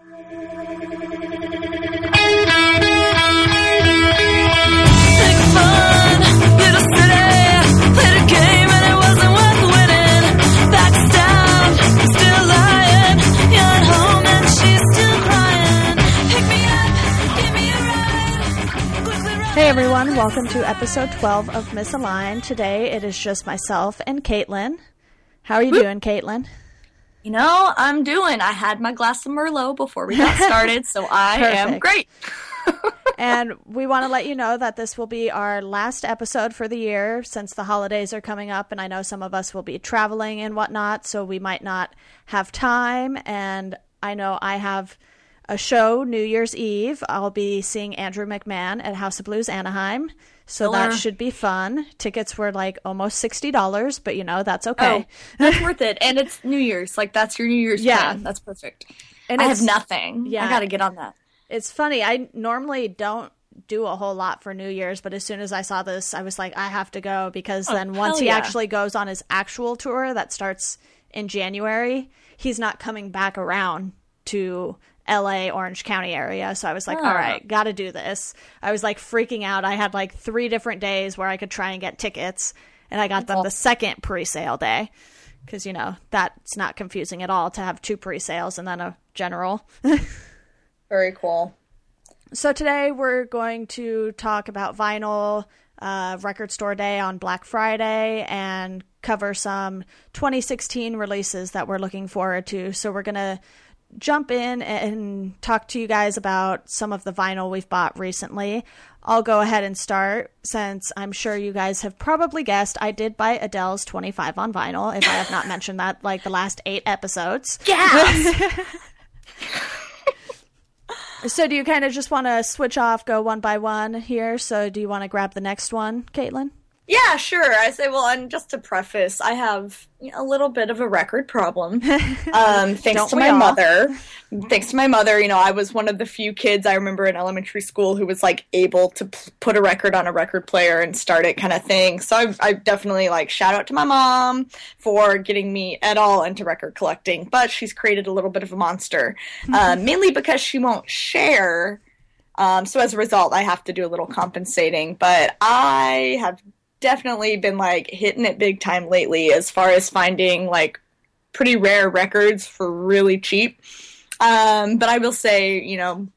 Hey everyone, welcome to episode 12 of Misaligned. Today it is just myself and Caitlin. How are you doing, Caitlin? You know, I'm doing. I had my glass of Merlot before we got started, so I am great. and we want to let you know that this will be our last episode for the year since the holidays are coming up, and I know some of us will be traveling and whatnot, so we might not have time. And I know I have a show New Year's Eve. I'll be seeing Andrew McMahon at House of Blues Anaheim. So that should be fun. Tickets were like almost sixty dollars, but you know that's okay. Oh, that's worth it. And it's New Year's. Like, that's your New Year's Yeah. plan. That's perfect. And I have nothing. yeah. I got to get on that. It's funny. I normally don't do a whole lot for New Year's, but as soon as I saw this, I was like, I have to go because oh, then once he yeah. actually goes on his actual tour that starts in January, he's not coming back around to LA, Orange County area. So I was like, all Ah. right, got to do this. I was like freaking out. I had like three different days where I could try and get tickets, and I got them the second pre sale day. Because, you know, that's not confusing at all to have two pre sales and then a general. Very cool. So today we're going to talk about vinyl, uh, record store day on Black Friday, and cover some 2016 releases that we're looking forward to. So we're gonna jump in and talk to you guys about some of the vinyl we've bought recently. I'll go ahead and start since I'm sure you guys have probably guessed I did buy Adele's 25 on vinyl, if I have not mentioned that like the last eight episodes. Yes. So do you kind of just want to switch off, go one by one here? So do you want to grab the next one, Caitlin? Yeah, sure. I say, well, and just to preface, I have a little bit of a record problem. Um, thanks to my all? mother. Thanks to my mother, you know, I was one of the few kids I remember in elementary school who was like able to p- put a record on a record player and start it kind of thing. So I, I definitely like shout out to my mom for getting me at all into record collecting, but she's created a little bit of a monster, um, mainly because she won't share. Um, so as a result, I have to do a little compensating, but I have definitely been like hitting it big time lately as far as finding like pretty rare records for really cheap. Um, but I will say, you know,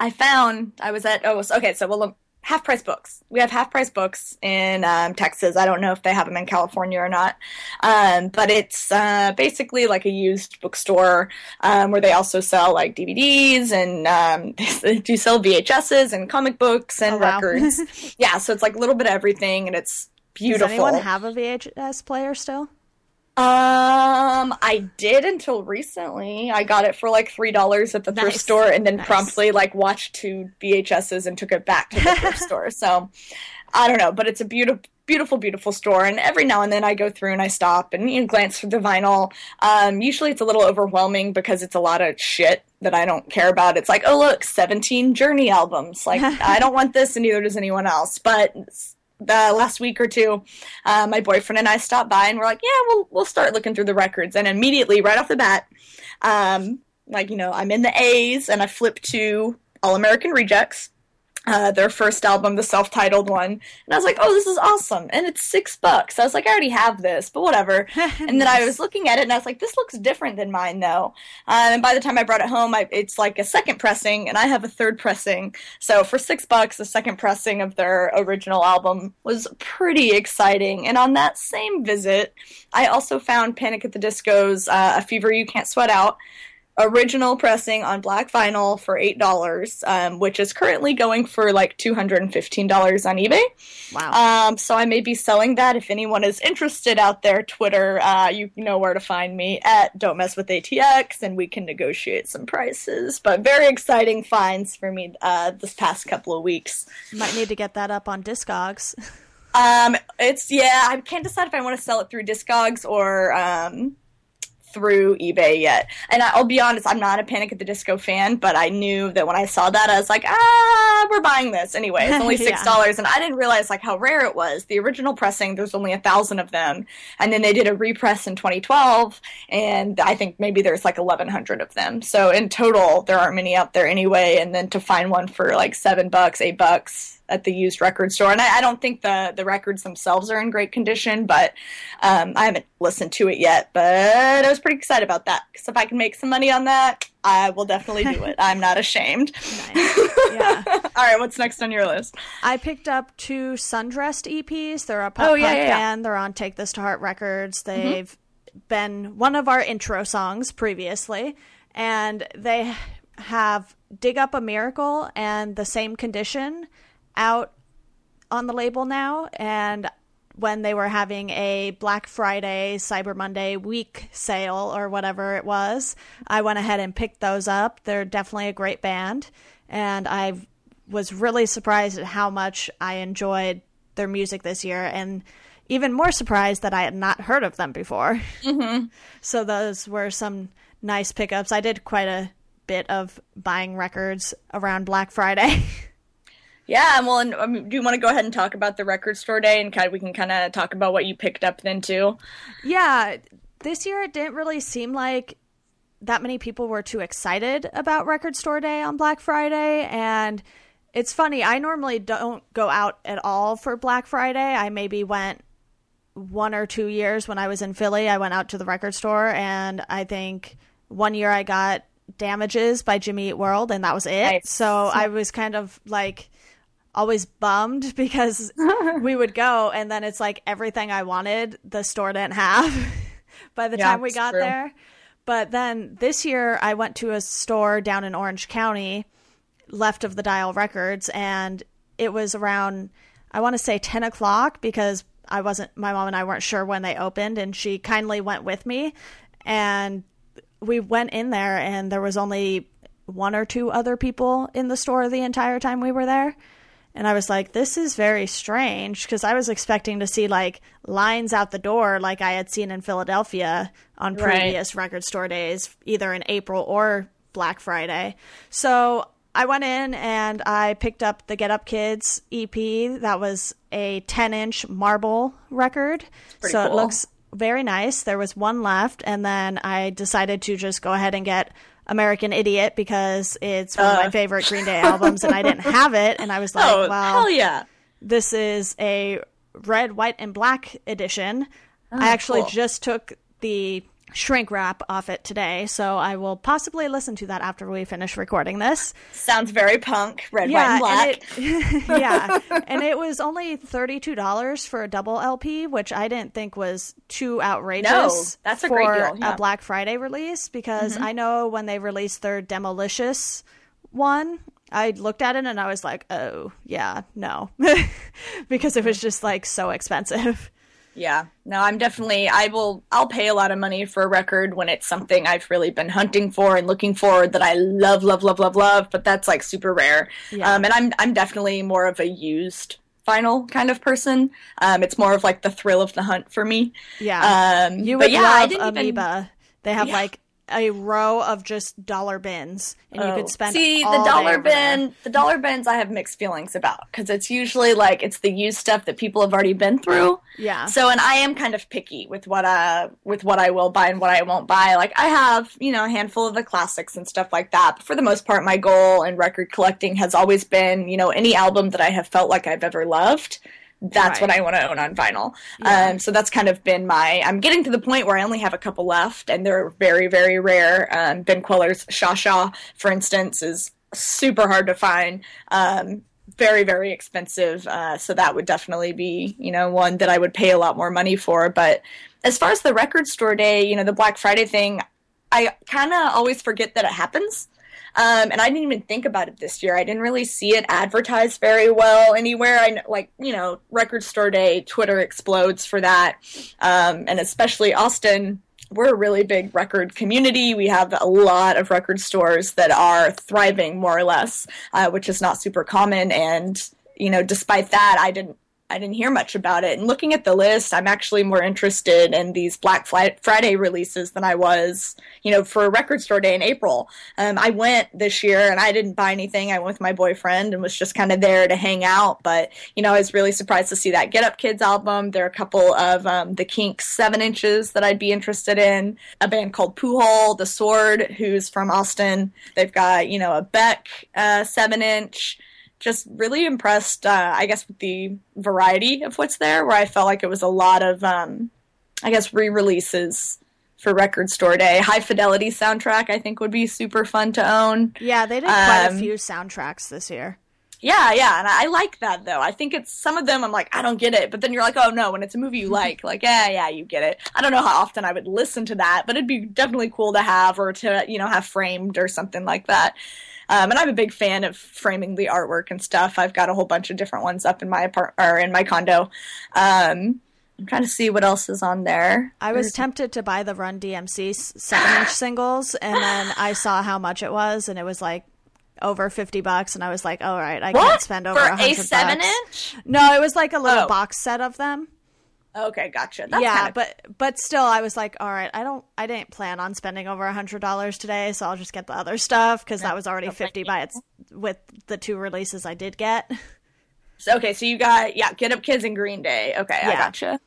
I found I was at oh okay so well half price books. We have half price books in um, Texas. I don't know if they have them in California or not. Um, but it's uh, basically like a used bookstore um, where they also sell like DVDs and um, they do sell VHSs and comic books and Oh, wow. records. Yeah so it's like a little bit of everything and it's beautiful Does anyone have a VHS player still? Um, I did until recently. I got it for like three dollars at the thrift store, and then Nice. promptly like watched two VHSs and took it back to the thrift store. So I don't know, but it's a beautiful, beautiful, beautiful store. And every now and then I go through and I stop and you know, glance through the vinyl. Um, usually it's a little overwhelming because it's a lot of shit that I don't care about. It's like, oh look, seventeen Journey albums. Like I don't want this, and neither does anyone else. But the last week or two, uh, my boyfriend and I stopped by and we're like, yeah, we'll we'll start looking through the records. And immediately, right off the bat, um, like you know, I'm in the A's and I flip to All American Rejects, uh, their first album, the self-titled one, and I was like, oh, this is awesome, and it's six bucks. I was like, I already have this, but whatever. And then I was looking at it and I was like, this looks different than mine though. Uh, and by the time I brought it home, I, it's like a second pressing, and I have a third pressing. So for six bucks, the second pressing of their original album was pretty exciting. And on that same visit, I also found Panic at the Disco's uh, "A Fever You Can't Sweat Out." Original pressing on black vinyl for eight dollars, um, which is currently going for like two hundred and fifteen dollars on eBay. Wow. Um, so I may be selling that. If anyone is interested out there, Twitter, uh, you know where to find me at Don't Mess with ATX, and we can negotiate some prices. But very exciting finds for me uh, this past couple of weeks. Might need to get that up on Discogs. Um, it's yeah, I can't decide if I want to sell it through Discogs or um, through eBay yet. And I'll be honest, I'm not a Panic at the Disco fan, but I knew that when I saw that, I was like, ah, we're buying this anyway. It's only six dollars, yeah. and I didn't realize like how rare it was. The original pressing, there's only a thousand of them, and then they did a repress in 2012, and I think maybe there's like 1,100 of them. So in total, there aren't many out there anyway. And then to find one for like seven bucks, eight bucks at the used record store. And I, I, don't think the the records themselves are in great condition, but um, I haven't listened to it yet. But I was pretty excited about that because if I can make some money on that, I will definitely do it. I'm not ashamed. Nice. Yeah. All right, what's next on your list? I picked up two Sundressed EPs. They're a pop oh, yeah, yeah, band. They're on Take This to Heart Records. Mm-hmm. They've mm-hmm. been one of our intro songs previously, and they have Dig Up a Miracle and The Same Condition out on the label now, and when they were having a Black Friday, Cyber Monday week sale or whatever it was, I went ahead and picked those up. They're definitely a great band, and I was really surprised at how much I enjoyed their music this year, and even more surprised that I had not heard of them before. Mm-hmm. so those were some nice pickups. I did quite a bit of buying records around Black Friday. Yeah, well, and um, do you want to go ahead and talk about the record store day, and kind of we can kind of talk about what you picked up then too? Yeah, this year it didn't really seem like that many people were too excited about record store day on Black Friday, and it's funny. I normally don't go out at all for Black Friday. I maybe went one or two years when I was in Philly. I went out to the record store, and I think one year I got Damages by Jimmy Eat World, and that was it. Nice. So I was kind of like always bummed because we would go and then it's like everything I wanted the store didn't have by the yeah, time we got true. there. But then this year I went to a store down in Orange County, left of the Dial Records, and it was around I want to say ten o'clock because I wasn't my mom and I weren't sure when they opened and she kindly went with me and we went in there and there was only one or two other people in the store the entire time we were there and I was like, this is very strange because I was expecting to see like lines out the door like I had seen in Philadelphia on previous right. record store days, either in April or Black Friday. So I went in and I picked up the Get Up Kids EP. That was a 10 inch marble record. So cool. it looks very nice. There was one left. And then I decided to just go ahead and get American Idiot because it's one of my uh. favorite Green Day albums, and I didn't have it, and I was like, oh, well, hell yeah, this is a red, white, and black edition. Oh, I actually cool. just took the shrink wrap off it today, so I will possibly listen to that after we finish recording this. Sounds very punk, red, yeah, white, and black. And it, yeah, and it was only thirty-two dollars for a double LP, which I didn't think was too outrageous. No, that's a great deal. Yeah. A Black Friday release because mm-hmm. I know when they released their Demolicious one, I looked at it and I was like, oh yeah, no, because it was just like so expensive. Yeah. No, I'm definitely I will I'll pay a lot of money for a record when it's something I've really been hunting for and looking for that I love, love, love, love, love, but that's like super rare. Yeah. Um and I'm I'm definitely more of a used vinyl kind of person. Um it's more of like the thrill of the hunt for me. Yeah. Um you would yeah, love Amoeba. Even... They have yeah. like a row of just dollar bins, and oh. you could oh. spend. See the dollar bin, the dollar bins. I have mixed feelings about because it's usually like it's the used stuff that people have already been through. Yeah. So, and I am kind of picky with what uh with what I will buy and what I won't buy. Like I have, you know, a handful of the classics and stuff like that. But for the most part, my goal in record collecting has always been, you know, any album that I have felt like I've ever loved that's right. what I want to own on vinyl. Yeah. Um, so that's kind of been my. I'm getting to the point where I only have a couple left, and they're very, very rare. Um, ben Kweller's Sha Sha, for instance, is super hard to find. Um, very, very expensive. Uh, so that would definitely be, you know, one that I would pay a lot more money for. But as far as the record store day, you know, the Black Friday thing, I kind of always forget that it happens. Um, and I didn't even think about it this year. I didn't really see it advertised very well anywhere. I like, you know, Record Store Day, Twitter explodes for that. Um, and especially Austin, we're a really big record community. We have a lot of record stores that are thriving more or less, uh, which is not super common. And, you know, despite that, I didn't I didn't hear much about it. And looking at the list, I'm actually more interested in these Black Friday releases than I was, you know, for Record Store Day in April. Um, I went this year and I didn't buy anything. I went with my boyfriend and was just kind of there to hang out. But, you know, I was really surprised to see that Get Up Kids album. There are a couple of um, the Kinks seven inches that I'd be interested in. A band called Poohole, The Sword, who's from Austin. They've got, you know, a Beck uh, seven inch just really impressed, uh, I guess, with the variety of what's there, where I felt like it was a lot of, um, I guess, re releases for Record Store Day. High Fidelity soundtrack, I think, would be super fun to own. Yeah, they did quite um, a few soundtracks this year. Yeah, yeah, and I like that though. I think it's some of them I'm like, I don't get it, but then you're like, oh no, when it's a movie you like, like, yeah, yeah, you get it. I don't know how often I would listen to that, but it'd be definitely cool to have or to, you know, have framed or something like that. Um, and I'm a big fan of framing the artwork and stuff. I've got a whole bunch of different ones up in my apart or in my condo. Um, I'm trying to see what else is on there. I was tempted to buy the Run DMC seven inch singles, and then I saw how much it was, and it was like over 50 bucks and i was like all right i what? can't spend over a 100 a 7 bucks. inch no it was like a little oh. box set of them Okay, gotcha. That's yeah, kind of- but but still, I was like, all right, I don't, I didn't plan on spending over a hundred dollars today, so I'll just get the other stuff because that was already fifty by its with the two releases I did get. So, okay, so you got yeah, Get Up Kids and Green Day. Okay, yeah. I gotcha.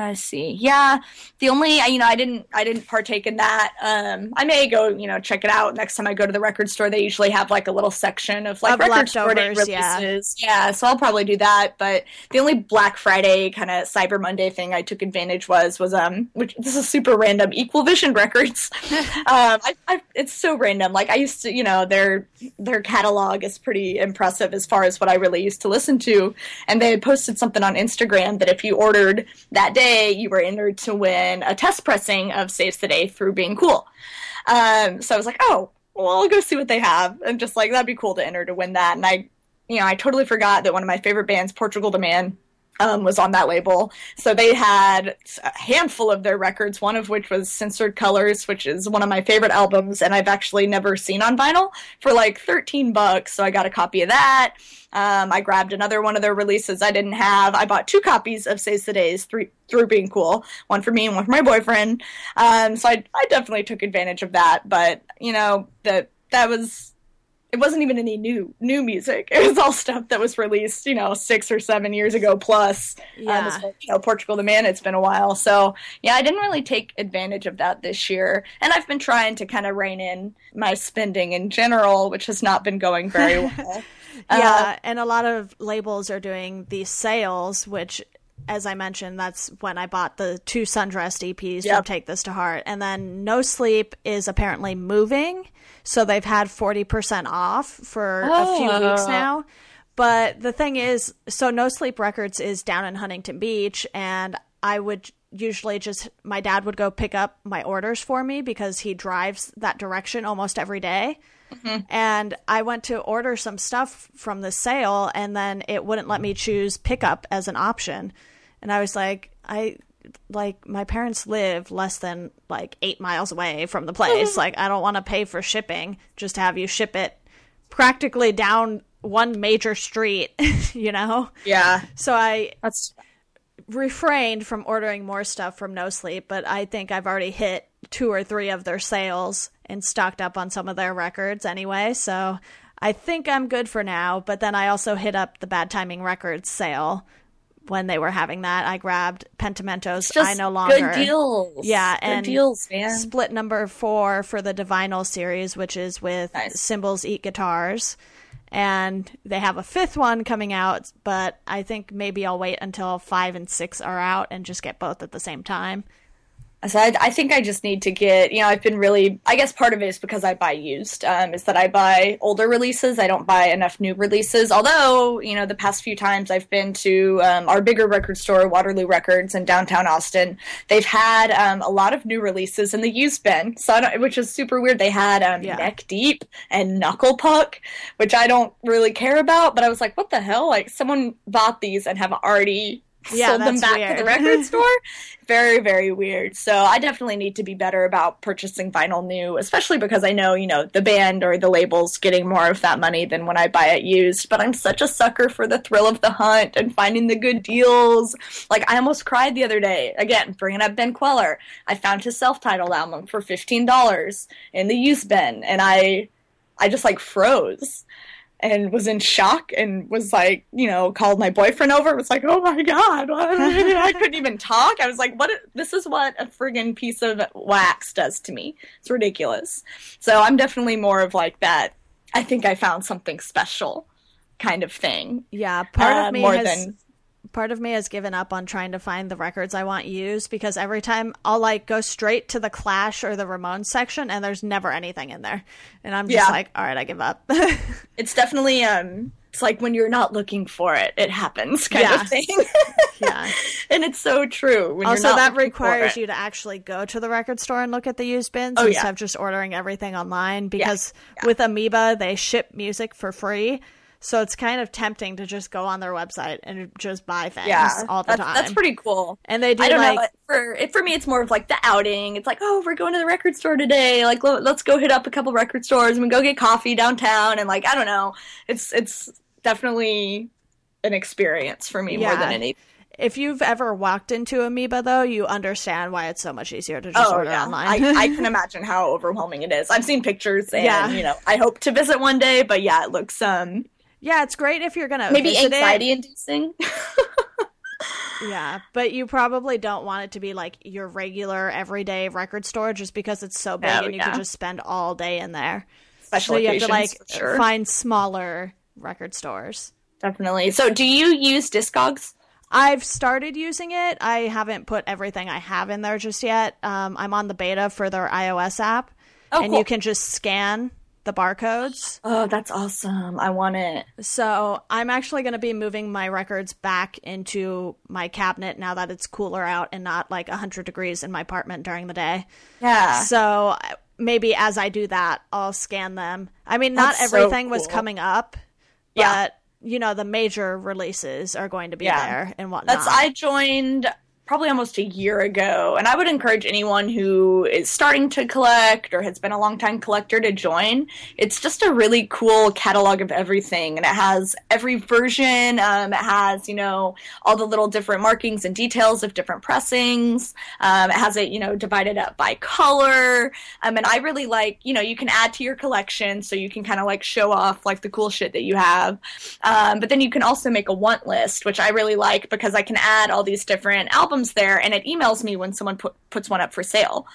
I see. Yeah, the only you know I didn't I didn't partake in that. Um, I may go you know check it out next time I go to the record store. They usually have like a little section of like of record store releases. Yeah. yeah, so I'll probably do that. But the only Black Friday kind of Cyber Monday thing I took advantage was was um which this is super random. Equal Vision Records. um, I, I, it's so random. Like I used to you know their their catalog is pretty impressive as far as what I really used to listen to, and they had posted something on Instagram that if you ordered that day you were entered to win a test pressing of Saves the Day through being cool. Um, so I was like, oh, well, I'll go see what they have. And just like, that'd be cool to enter to win that. And I, you know, I totally forgot that one of my favorite bands, Portugal the Man, um, was on that label. So they had a handful of their records, one of which was Censored Colors, which is one of my favorite albums, and I've actually never seen on vinyl for like 13 bucks. So I got a copy of that. Um, I grabbed another one of their releases I didn't have. I bought two copies of Saves the Days through, through being cool, one for me and one for my boyfriend. Um, so I, I definitely took advantage of that. But you know that that was it wasn't even any new new music. It was all stuff that was released, you know, six or seven years ago plus. Um, yeah. Um, you know, Portugal the Man. It's been a while, so yeah, I didn't really take advantage of that this year, and I've been trying to kind of rein in my spending in general, which has not been going very well. yeah, uh, and a lot of labels are doing these sales, which as I mentioned, that's when I bought the two Sundressed EPs yep. from Take This to Heart. And then No Sleep is apparently moving. So they've had 40% off for oh. a few weeks oh. now. But the thing is, so No Sleep Records is down in Huntington Beach. And I would usually just, my dad would go pick up my orders for me because he drives that direction almost every day. Mm-hmm. And I went to order some stuff from the sale, and then it wouldn't let me choose pickup as an option. And I was like, I like my parents live less than like eight miles away from the place. like I don't want to pay for shipping just to have you ship it practically down one major street, you know? Yeah. So I that's refrained from ordering more stuff from No Sleep, but I think I've already hit two or three of their sales and stocked up on some of their records anyway. So I think I'm good for now. But then I also hit up the Bad Timing Records sale when they were having that. I grabbed Pentimento's I No Longer. Good deals. Yeah, good and deals, man. split number four for the Divinal series, which is with nice. Cymbals Eat Guitars. And they have a fifth one coming out, but I think maybe I'll wait until five and six are out and just get both at the same time. So I, I, think I just need to get, you know, I've been really, I guess part of it is because I buy used, um, is that I buy older releases. I don't buy enough new releases. Although, you know, the past few times I've been to um, our bigger record store, Waterloo Records in downtown Austin, they've had um, a lot of new releases in the used bin, so which is super weird. They had um, yeah. Neck Deep and Knuckle Puck, which I don't really care about, but I was like, what the hell? Like, someone bought these and have already Yeah, sold them back to weird. the record store. Very, very weird. So I definitely need to be better about purchasing vinyl new, especially because I know, you know, the band or the label's getting more of that money than when I buy it used. But I'm such a sucker for the thrill of the hunt and finding the good deals. Like I almost cried the other day. Again, bringing up Ben Kweller. I found his self-titled album for $15 in the used bin and I I just like froze and was in shock and was like, you know, called my boyfriend over. Was like, oh my god, what? I couldn't even talk. I was like, what? This is what a friggin' piece of wax does to me. It's ridiculous. So I'm definitely more of like that. I think I found something special, kind of thing. Yeah, part Uh, of me more has than- part of me has given up on trying to find the records I want used because every time I'll like go straight to the Clash or the Ramones section and there's never anything in there. And I'm just Yeah. like, all right, I give up. It's definitely um. It's like when you're not looking for it, it happens, kind Yeah. of thing. yeah. and it's so true. When Also, you're not that requires you to actually go to the record store and look at the used bins Oh, yeah. instead of just ordering everything online because with Amoeba, they ship music for free. So it's kind of tempting to just go on their website and just buy things yeah, all the that's, time. That's pretty cool. and they do I don't like know. For for me, it's more of like the outing. It's like, oh, we're going to the record store today. Like, let's go hit up a couple record stores and we go get coffee downtown. And like, I don't know. It's it's definitely an experience for me more than anything. If you've ever walked into Amoeba, though, you understand why it's so much easier to just Oh order yeah, online. I, I can imagine how overwhelming it is. I've seen pictures, and Yeah. you know, I hope to visit one day. But yeah, it looks um yeah, it's great if you're gonna maybe anxiety inducing. Yeah, but you probably don't want it to be like your regular everyday record store just because it's so big Oh, and you yeah. can just spend all day in there. Special so you have to like sure. find smaller record stores. Definitely. So, do you use Discogs? I've started using it. I haven't put everything I have in there just yet. Um, I'm on the beta for their iOS app, Oh, and cool. you can just scan the barcodes. Oh, that's awesome. I want it. So I'm actually going to be moving my records back into my cabinet now that it's cooler out and not like 100 degrees in my apartment during the day. Yeah. So maybe as I do that, I'll scan them. I mean, not That's so everything was coming up, but Yeah. you know, the major releases are going to be Yeah. there and whatnot. That's I joined probably almost a year ago, and I would encourage anyone who is starting to collect or has been a long time collector to join. It's just a really cool catalog of everything, and it has every version. Um, it has you know all the little different markings and details of different pressings. Um, it has it you know divided up by color. Um, and I really like you know you can add to your collection, so you can kind of like show off like the cool shit that you have. Um, but then you can also make a want list, which I really like because I can add all these different there, and it emails me when someone put, puts one up for sale.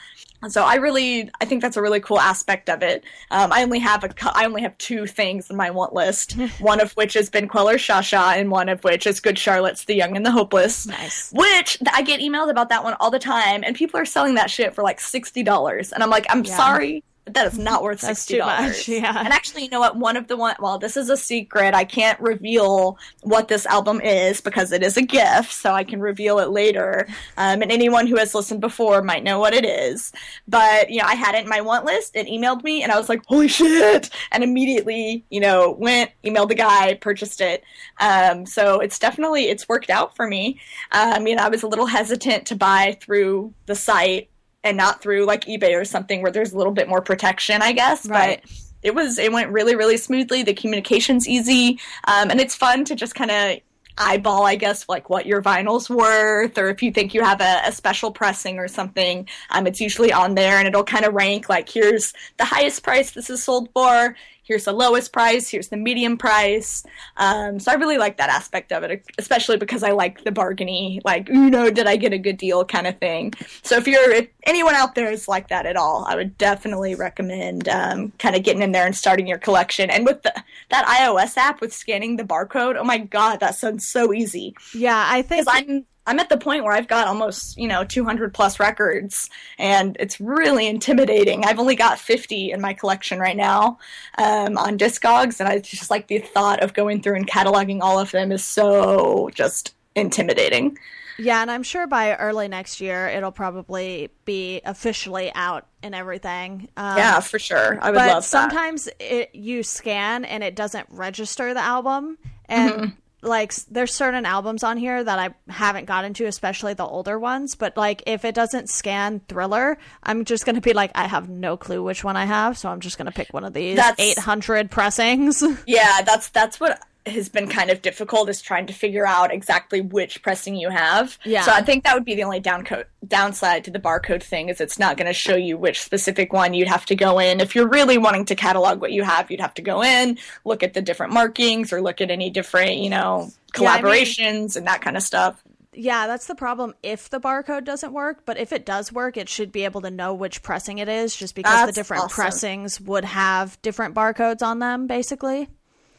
So I really, I think that's a really cool aspect of it. Um, I only have a, I only have two things in my want list. one of which has been Kweller Shasha, and one of which is Good Charlotte's The Young and the Hopeless. Nice. Which I get emailed about that one all the time, and people are selling that shit for like sixty dollars, and I'm like, I'm Yeah. sorry. But That is not worth sixty dollars. yeah. And actually, you know what? One of the one. Well, this is a secret. I can't reveal what this album is because it is a gift, so I can reveal it later. Um, and anyone who has listened before might know what it is. But you know, I had it in my want list. It emailed me, and I was like, "Holy shit!" And immediately, you know, went emailed the guy, purchased it. Um, so it's definitely it's worked out for me. Um, you know, I was a little hesitant to buy through the site and not through like eBay or something where there's a little bit more protection, I guess. Right. But it was it went really really smoothly. The communication's easy, um, and it's fun to just kind of eyeball, I guess, like what your vinyl's worth, or if you think you have a, a special pressing or something. Um, it's usually on there, and it'll kind of rank like here's the highest price this is sold for. Here's the lowest price. Here's the medium price. Um, so I really like that aspect of it, especially because I like the bargainy, like, you know, did I get a good deal kind of thing. So if you're, if anyone out there is like that at all, I would definitely recommend um, kind of getting in there and starting your collection. And with the, that iOS app with scanning the barcode, oh my God, that sounds so easy. yeah, I think I'm I'm at the point where I've got almost you know 200 plus records, and it's really intimidating. I've only got 50 in my collection right now um, on Discogs, and I just like the thought of going through and cataloging all of them is so just intimidating. Yeah, and I'm sure by early next year it'll probably be officially out and everything. Um, yeah, for sure. I would but love that. sometimes it you scan and it doesn't register the album, and Mm-hmm. Like there's certain albums on here that I haven't gotten to, especially the older ones. But like if it doesn't scan Thriller, I'm just gonna be like, I have no clue which one I have, so I'm just gonna pick one of these That's- 800 pressings. Yeah, that's that's what has been kind of difficult is trying to figure out exactly which pressing you have. Yeah. So I think that would be the only downco- downside to the barcode thing is it's not going to show you which specific one you'd have to go in. If you're really wanting to catalog what you have, you'd have to go in, look at the different markings or look at any different, you know, Yeah, I mean- collaborations and that kind of stuff. yeah, that's the problem if the barcode doesn't work. But if it does work, it should be able to know which pressing it is, just because the different awesome. pressings would have different barcodes on them, basically.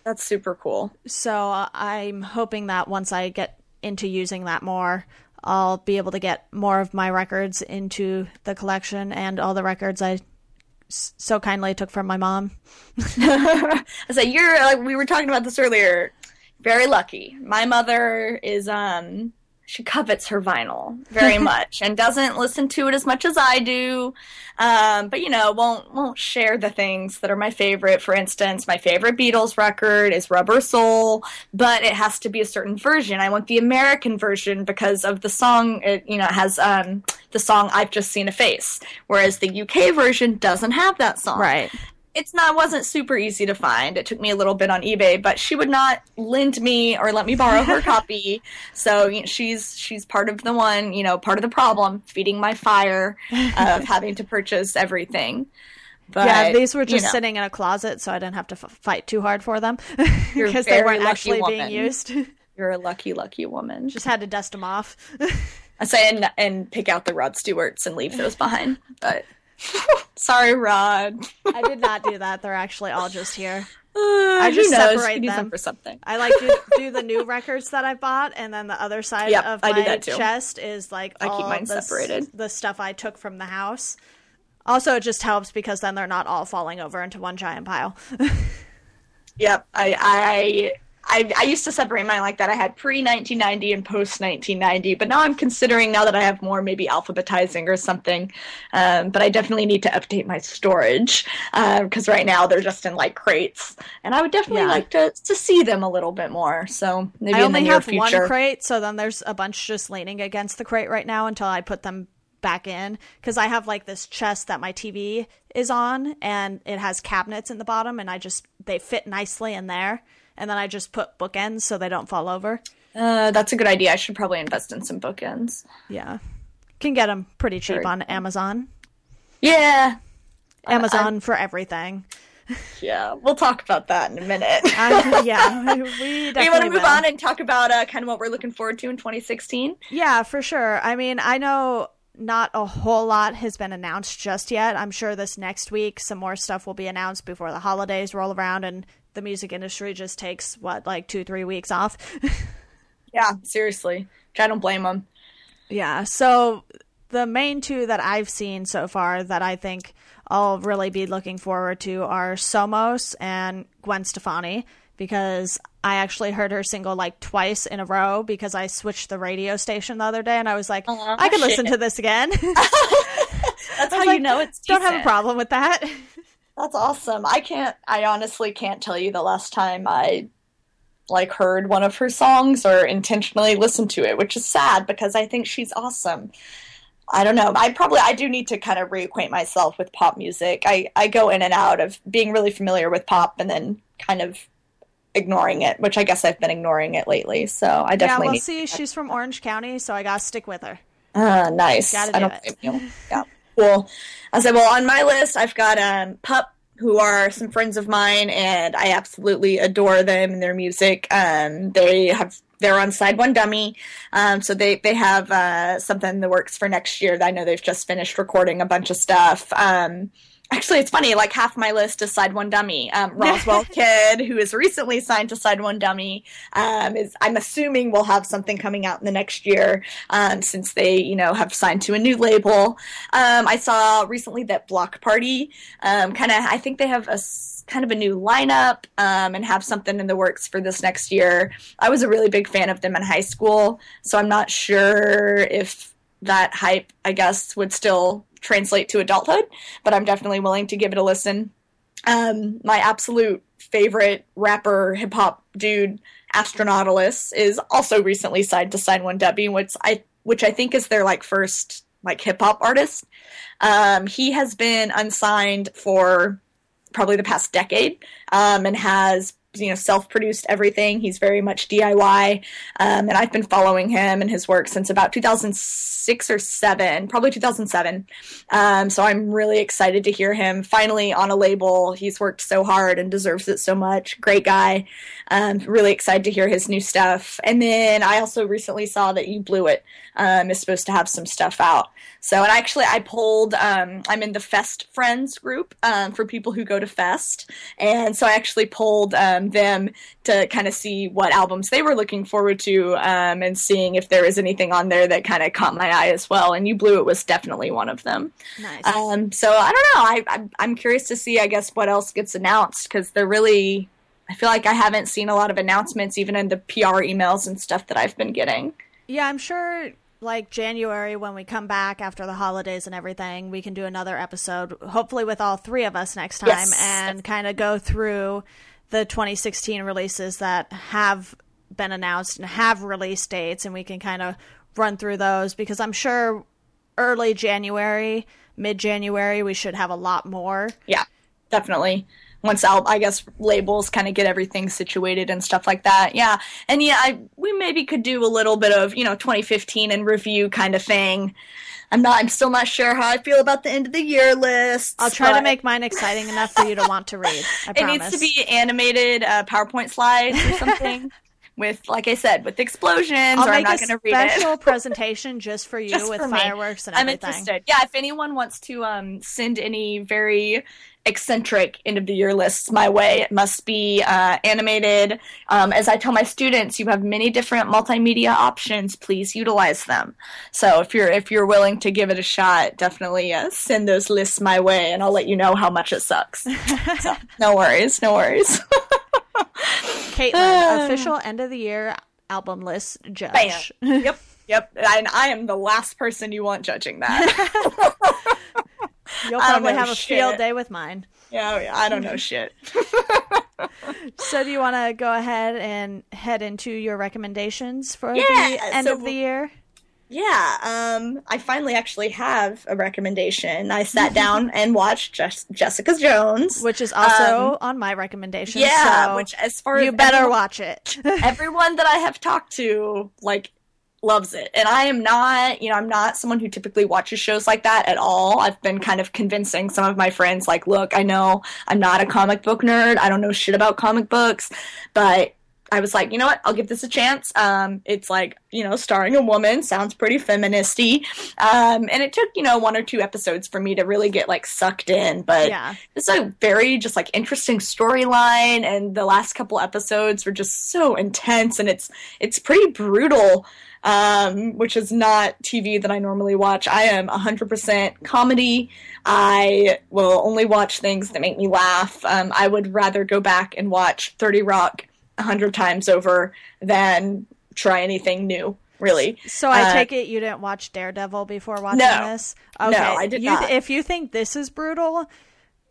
That's super cool. So uh, I'm hoping that once I get into using that more, I'll be able to get more of my records into the collection and all the records I so kindly took from my mom. I said, you're like we were talking about this earlier. Very lucky. My mother is um she covets her vinyl very much and doesn't listen to it as much as I do. Um, but you know, won't won't share the things that are my favorite. For instance, my favorite Beatles record is Rubber Soul, but it has to be a certain version. I want the American version because of the song. It you know it has um the song I've just seen a face, whereas the UK version doesn't have that song Right. It's not wasn't super easy to find. It took me a little bit on eBay, but she would not lend me or let me borrow her copy. So you know, she's she's part of the one, you know, part of the problem, feeding my fire of having to purchase everything. But yeah, these were you just know, sitting in a closet, so I didn't have to f- fight too hard for them because they weren't actually being used. You're a lucky, lucky woman. just had to dust them off. I say and, and pick out the Rod Stewarts and leave those behind. But sorry, Rod. I did not do that. They're actually all just here. I just separate use them. for something. I like to do the new records that I bought, and then the other side Yep, of my do that too. chest is like I keep all mine the, separated. the stuff I took from the house. Also, it just helps because then they're not all falling over into one giant pile. Yep, I, I I I used to separate mine like that. I had pre 1990 and post 1990, but now I'm considering now that I have more maybe alphabetizing or something. Um, but I definitely need to update my storage because right now they're just in like crates, and I would definitely Yeah. like to to see them a little bit more. So maybe I in only the near have future. one crate, so then there's a bunch just leaning against the crate right now until I put them back in because I have like this chest that my TV is on, and it has cabinets in the bottom, and I just they fit nicely in there, and then I just put bookends so they don't fall over. Uh, that's a good idea. I should probably invest in some bookends. Yeah, can get them pretty cheap Very on Amazon. Yeah, Amazon for everything. yeah. We'll talk about that in a minute. Uh, yeah, we you want to move will. on and talk about uh, kind of what we're looking forward to in 2016? Yeah, for sure. I mean, I know not a whole lot has been announced just yet. I'm sure this next week some more stuff will be announced before the holidays roll around and the music industry just takes what like 2-3 weeks off. Yeah, seriously. I don't blame them. yeah. So the main two that I've seen so far that I think I'll really be looking forward to are Somos and Gwen Stefani because I actually heard her single like twice in a row because I switched the radio station the other day and I was like, Aw, I can listen to this again. That's how was you know it's Don't have a problem with that. That's awesome. I can't. I honestly can't tell you the last time I like heard one of her songs or intentionally listened to it, which is sad because I think she's awesome. I don't know. I probably I do need to kind of reacquaint myself with pop music. I I go in and out of being really familiar with pop and then kind of ignoring it, which I guess I've been ignoring it lately. So I definitely yeah, well, see, she's from Orange County, so I gotta stick with her. Ah, nice. Gotta I do don't it. Yeah, cool. I said, well, on my list, I've got um, Pup, who are some friends of mine, and I absolutely adore them and their music. Um, they have they're on Side One Dummy, um, so they they have uh, something in the works for next year. I know they've just finished recording a bunch of stuff. Um, Actually, it's funny. Like half my list is Side One Dummy. Um, Roswell Kid, who is recently signed to Side One Dummy, um, is I'm assuming will have something coming out in the next year, um, since they you know have signed to a new label. Um, I saw recently that Bloc Party, um, kind of I think they have a kind of a new lineup um, and have something in the works for this next year. I was a really big fan of them in high school, so I'm not sure if that hype, I guess, would still translate to adulthood, but I'm definitely willing to give it a listen. Um, my absolute favorite rapper hip hop dude, Astronautilus, is also recently signed to Side One Dummy, which I which I think is their like first like hip hop artist. Um, he has been unsigned for probably the past decade um, and has you know self-produced everything. He's very much diy um, and i've been following him and his work since about 2006 or 7 probably 2007 um, so i'm really excited to hear him finally on a label. He's worked so hard and deserves it so much. Great guy. Um, really excited to hear his new stuff. And then i also recently saw that you blew it um, is supposed to have some stuff out. So and actually i polled um, i'm in the fest friends group um, for people who go to fest. And so i actually polled um, them to kind of see what albums they were looking forward to um, and seeing if there was anything on there that kind of caught my eye as well. And You Blew It was definitely one of them. Nice. Um, so I don't know. I, I, I'm curious to see, I guess, what else gets announced because they're really. I feel like I haven't seen a lot of announcements, even in the PR emails and stuff that I've been getting. Yeah, I'm sure like January when we come back after the holidays and everything, we can do another episode, hopefully with all three of us next time, Yes. and kind of go through the 2016 releases that have been announced and have release dates, and we can kind of run through those because I'm sure early January, mid January, we should have a lot more. Yeah, definitely. Once I'll, I guess labels kind of get everything situated and stuff like that. Yeah, and yeah, I we maybe could do a little bit of you know 2015 and review kind of thing. I'm not. I'm still not sure how I feel about the end of the year list. I'll try to make mine exciting enough for you to want to read. I It needs to be animated uh, PowerPoint slides or something. with, like I said, with explosions, I'll or I'm not going to read it. special presentation just for you Just with for me. fireworks and I'm everything. interested. Yeah, if anyone wants to um, send any very eccentric end of the year lists my way, it must be uh, animated. Um, as I tell my students, you have many different multimedia options. Please utilize them. So if you're if you're willing to give it a shot, definitely uh, send those lists my way, and I'll let you know how much it sucks. so, no worries, no worries. Caitlin, official end of the year album list judge. Bam. yep, yep. And I am the last person you want judging that. You'll probably have a shit. field day with mine. yeah, yeah, I don't know shit. So, do you want to go ahead and head into your recommendations for Yeah, the end so- of the year? Yeah, um, I finally actually have a recommendation. I sat down and watched Jess- Jessica Jones. Which is also on my recommendation. Um, yeah, so which as far as you as better everyone, watch it. everyone that I have talked to like loves it, and I am not. You know, I'm not someone who typically watches shows like that at all. I've been kind of convincing some of my friends, like, look, I know I'm not a comic book nerd. I don't know shit about comic books, but I was like, you know what? I'll give this a chance. Um, it's like, you know, starring a woman sounds pretty feministy. Um, and it took, you know, one or two episodes for me to really get like sucked in. But yeah. it's a very just like interesting storyline. And the last couple episodes were just so intense and it's, it's pretty brutal. Um, which is not TV that I normally watch. I am 100% comedy. I will only watch things that make me laugh. Um, I would rather go back and watch 30 Rock a hundred times over than try anything new. Really, So I Uh, take it you didn't watch Daredevil before watching No. this? No, Okay. I did you, not. If you think this is brutal,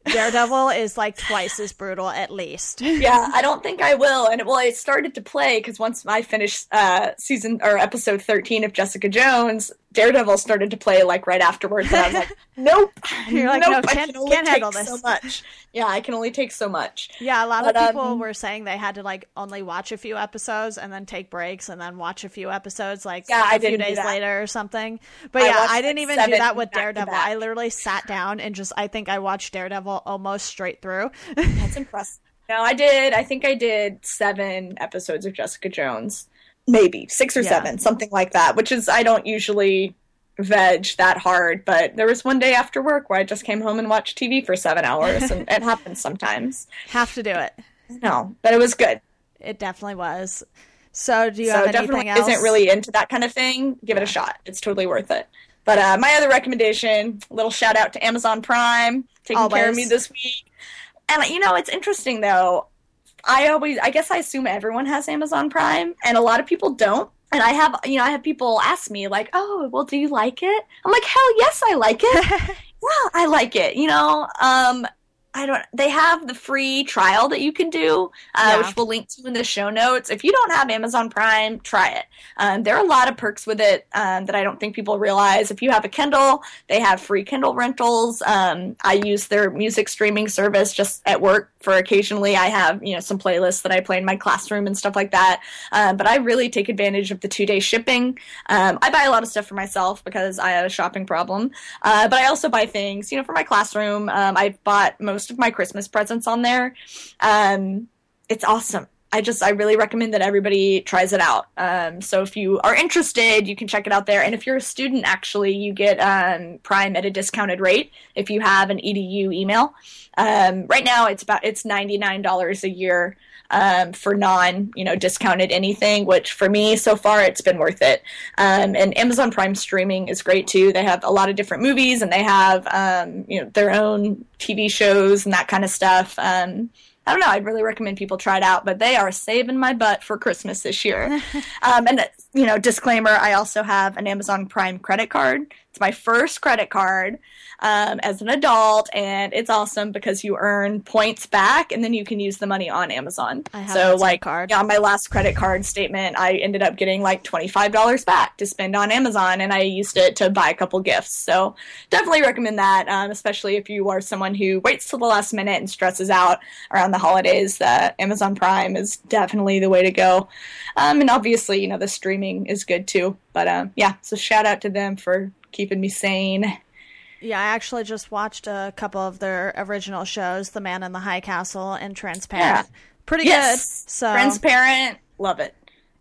Daredevil is like twice as brutal at least. yeah, I don't think I will. And well, it started to play because once I finished uh, season or episode thirteen of Jessica Jones, Daredevil started to play like right afterwards, and I was like, nope, You're like, nope, no, I can't- can only can't handle so this. much. Yeah, I can only take so much. Yeah, a lot But, of people um, were saying they had to like only watch a few episodes and then take breaks and then watch a few episodes like Yeah, I a few days later or something. But I yeah, watched, I didn't like, even do that with Daredevil. I literally sat down and just I think I watched Daredevil almost straight through. That's impressive. No, I did. I think I did seven episodes of Jessica Jones, maybe six or Yeah. seven, something like that. Which is I don't usually veg that hard, but there was one day after work where I just came home and watched TV for seven hours, and it happens sometimes. Have to do it. No, but it was good. It definitely was. So do you so have definitely anything else? isn't really into that kind of thing. Give it a shot. It's totally worth it. But uh, my other recommendation, little shout out to Amazon Prime, taking care of me this week. And you know, it's interesting though. I always, I guess, I assume everyone has Amazon Prime, and a lot of people don't. And I have, you know, I have people ask me like, "Oh, well, do you like it?" I'm like, "Hell yes, I like it. yeah, I like it." You know, um, I don't. They have the free trial that you can do, uh, Yeah. which we'll link to in the show notes. If you don't have Amazon Prime, try it. Um, there are a lot of perks with it um, that I don't think people realize. If you have a Kindle, they have free Kindle rentals. Um, I use their music streaming service just at work for occasionally. I have you know some playlists that I play in my classroom and stuff like that. Um, but I really take advantage of the two day shipping. Um, I buy a lot of stuff for myself because I have a shopping problem. Uh, but I also buy things, you know, for my classroom. Um, I bought most of my Christmas presents on there. Um, it's awesome. I just, I really recommend that everybody tries it out. Um, so if you are interested, you can check it out there. And if you're a student, actually, you get um, Prime at a discounted rate if you have an EDU email. Um, right now, it's about it's ninety nine dollars a year um, for non, you know, discounted anything. Which for me, so far, it's been worth it. Um, and Amazon Prime streaming is great too. They have a lot of different movies, and they have um, you know their own TV shows and that kind of stuff. Um, I don't know. I'd really recommend people try it out, but they are saving my butt for Christmas this year. um, and you know, disclaimer: I also have an Amazon Prime credit card. It's my first credit card um, as an adult, and it's awesome because you earn points back, and then you can use the money on Amazon. I have so, like, card. yeah, on my last credit card statement, I ended up getting like twenty five dollars back to spend on Amazon, and I used it to buy a couple gifts. So, definitely recommend that, um, especially if you are someone who waits till the last minute and stresses out around the holidays. Uh, Amazon Prime is definitely the way to go, um, and obviously, you know, the streaming is good too. But um, yeah, so shout out to them for keeping me sane. Yeah, I actually just watched a couple of their original shows, The Man in the High Castle and Transparent. Pretty Yes, good. So transparent, love it,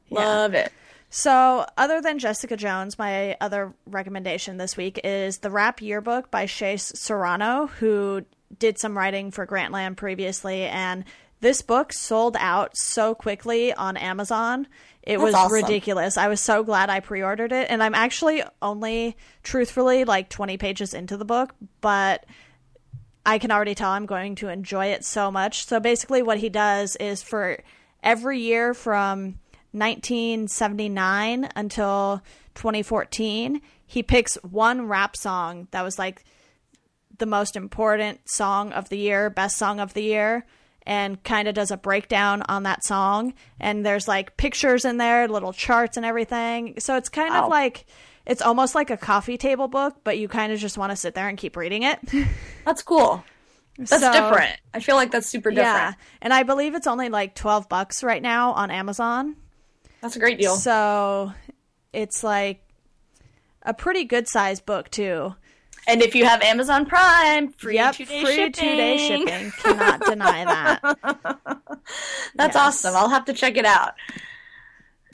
Yeah. love it. So, other than Jessica Jones, my other recommendation this week is the Rap Yearbook by Shea Serrano, who did some writing for Grantland previously. And this book sold out so quickly on Amazon. It That's was awesome. ridiculous. I was so glad I pre ordered it. And I'm actually only, truthfully, like 20 pages into the book, but I can already tell I'm going to enjoy it so much. So basically, what he does is for every year from 1979 until 2014, he picks one rap song that was like the most important song of the year, best song of the year, and kind of does a breakdown on that song. And there's like pictures in there, little charts and everything. So it's kind Wow. of like it's almost like a coffee table book, but you kind of just want to sit there and keep reading it. That's cool. That's So- different. I feel like that's super different. Yeah. And I believe it's only like 12 bucks right now on Amazon. That's a great deal. So it's like a pretty good sized book too. And if you have Amazon Prime, free yep, two day free shipping. two day shipping. Cannot deny that. That's Yes. awesome. I'll have to check it out.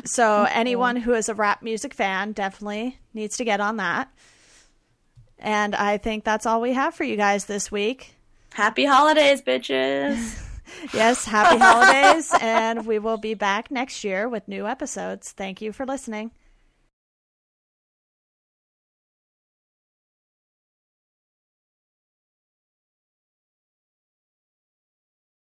So mm-hmm. anyone who is a rap music fan definitely needs to get on that. And I think that's all we have for you guys this week. Happy holidays, bitches. Yes, happy holidays, and we will be back next year with new episodes. Thank you for listening.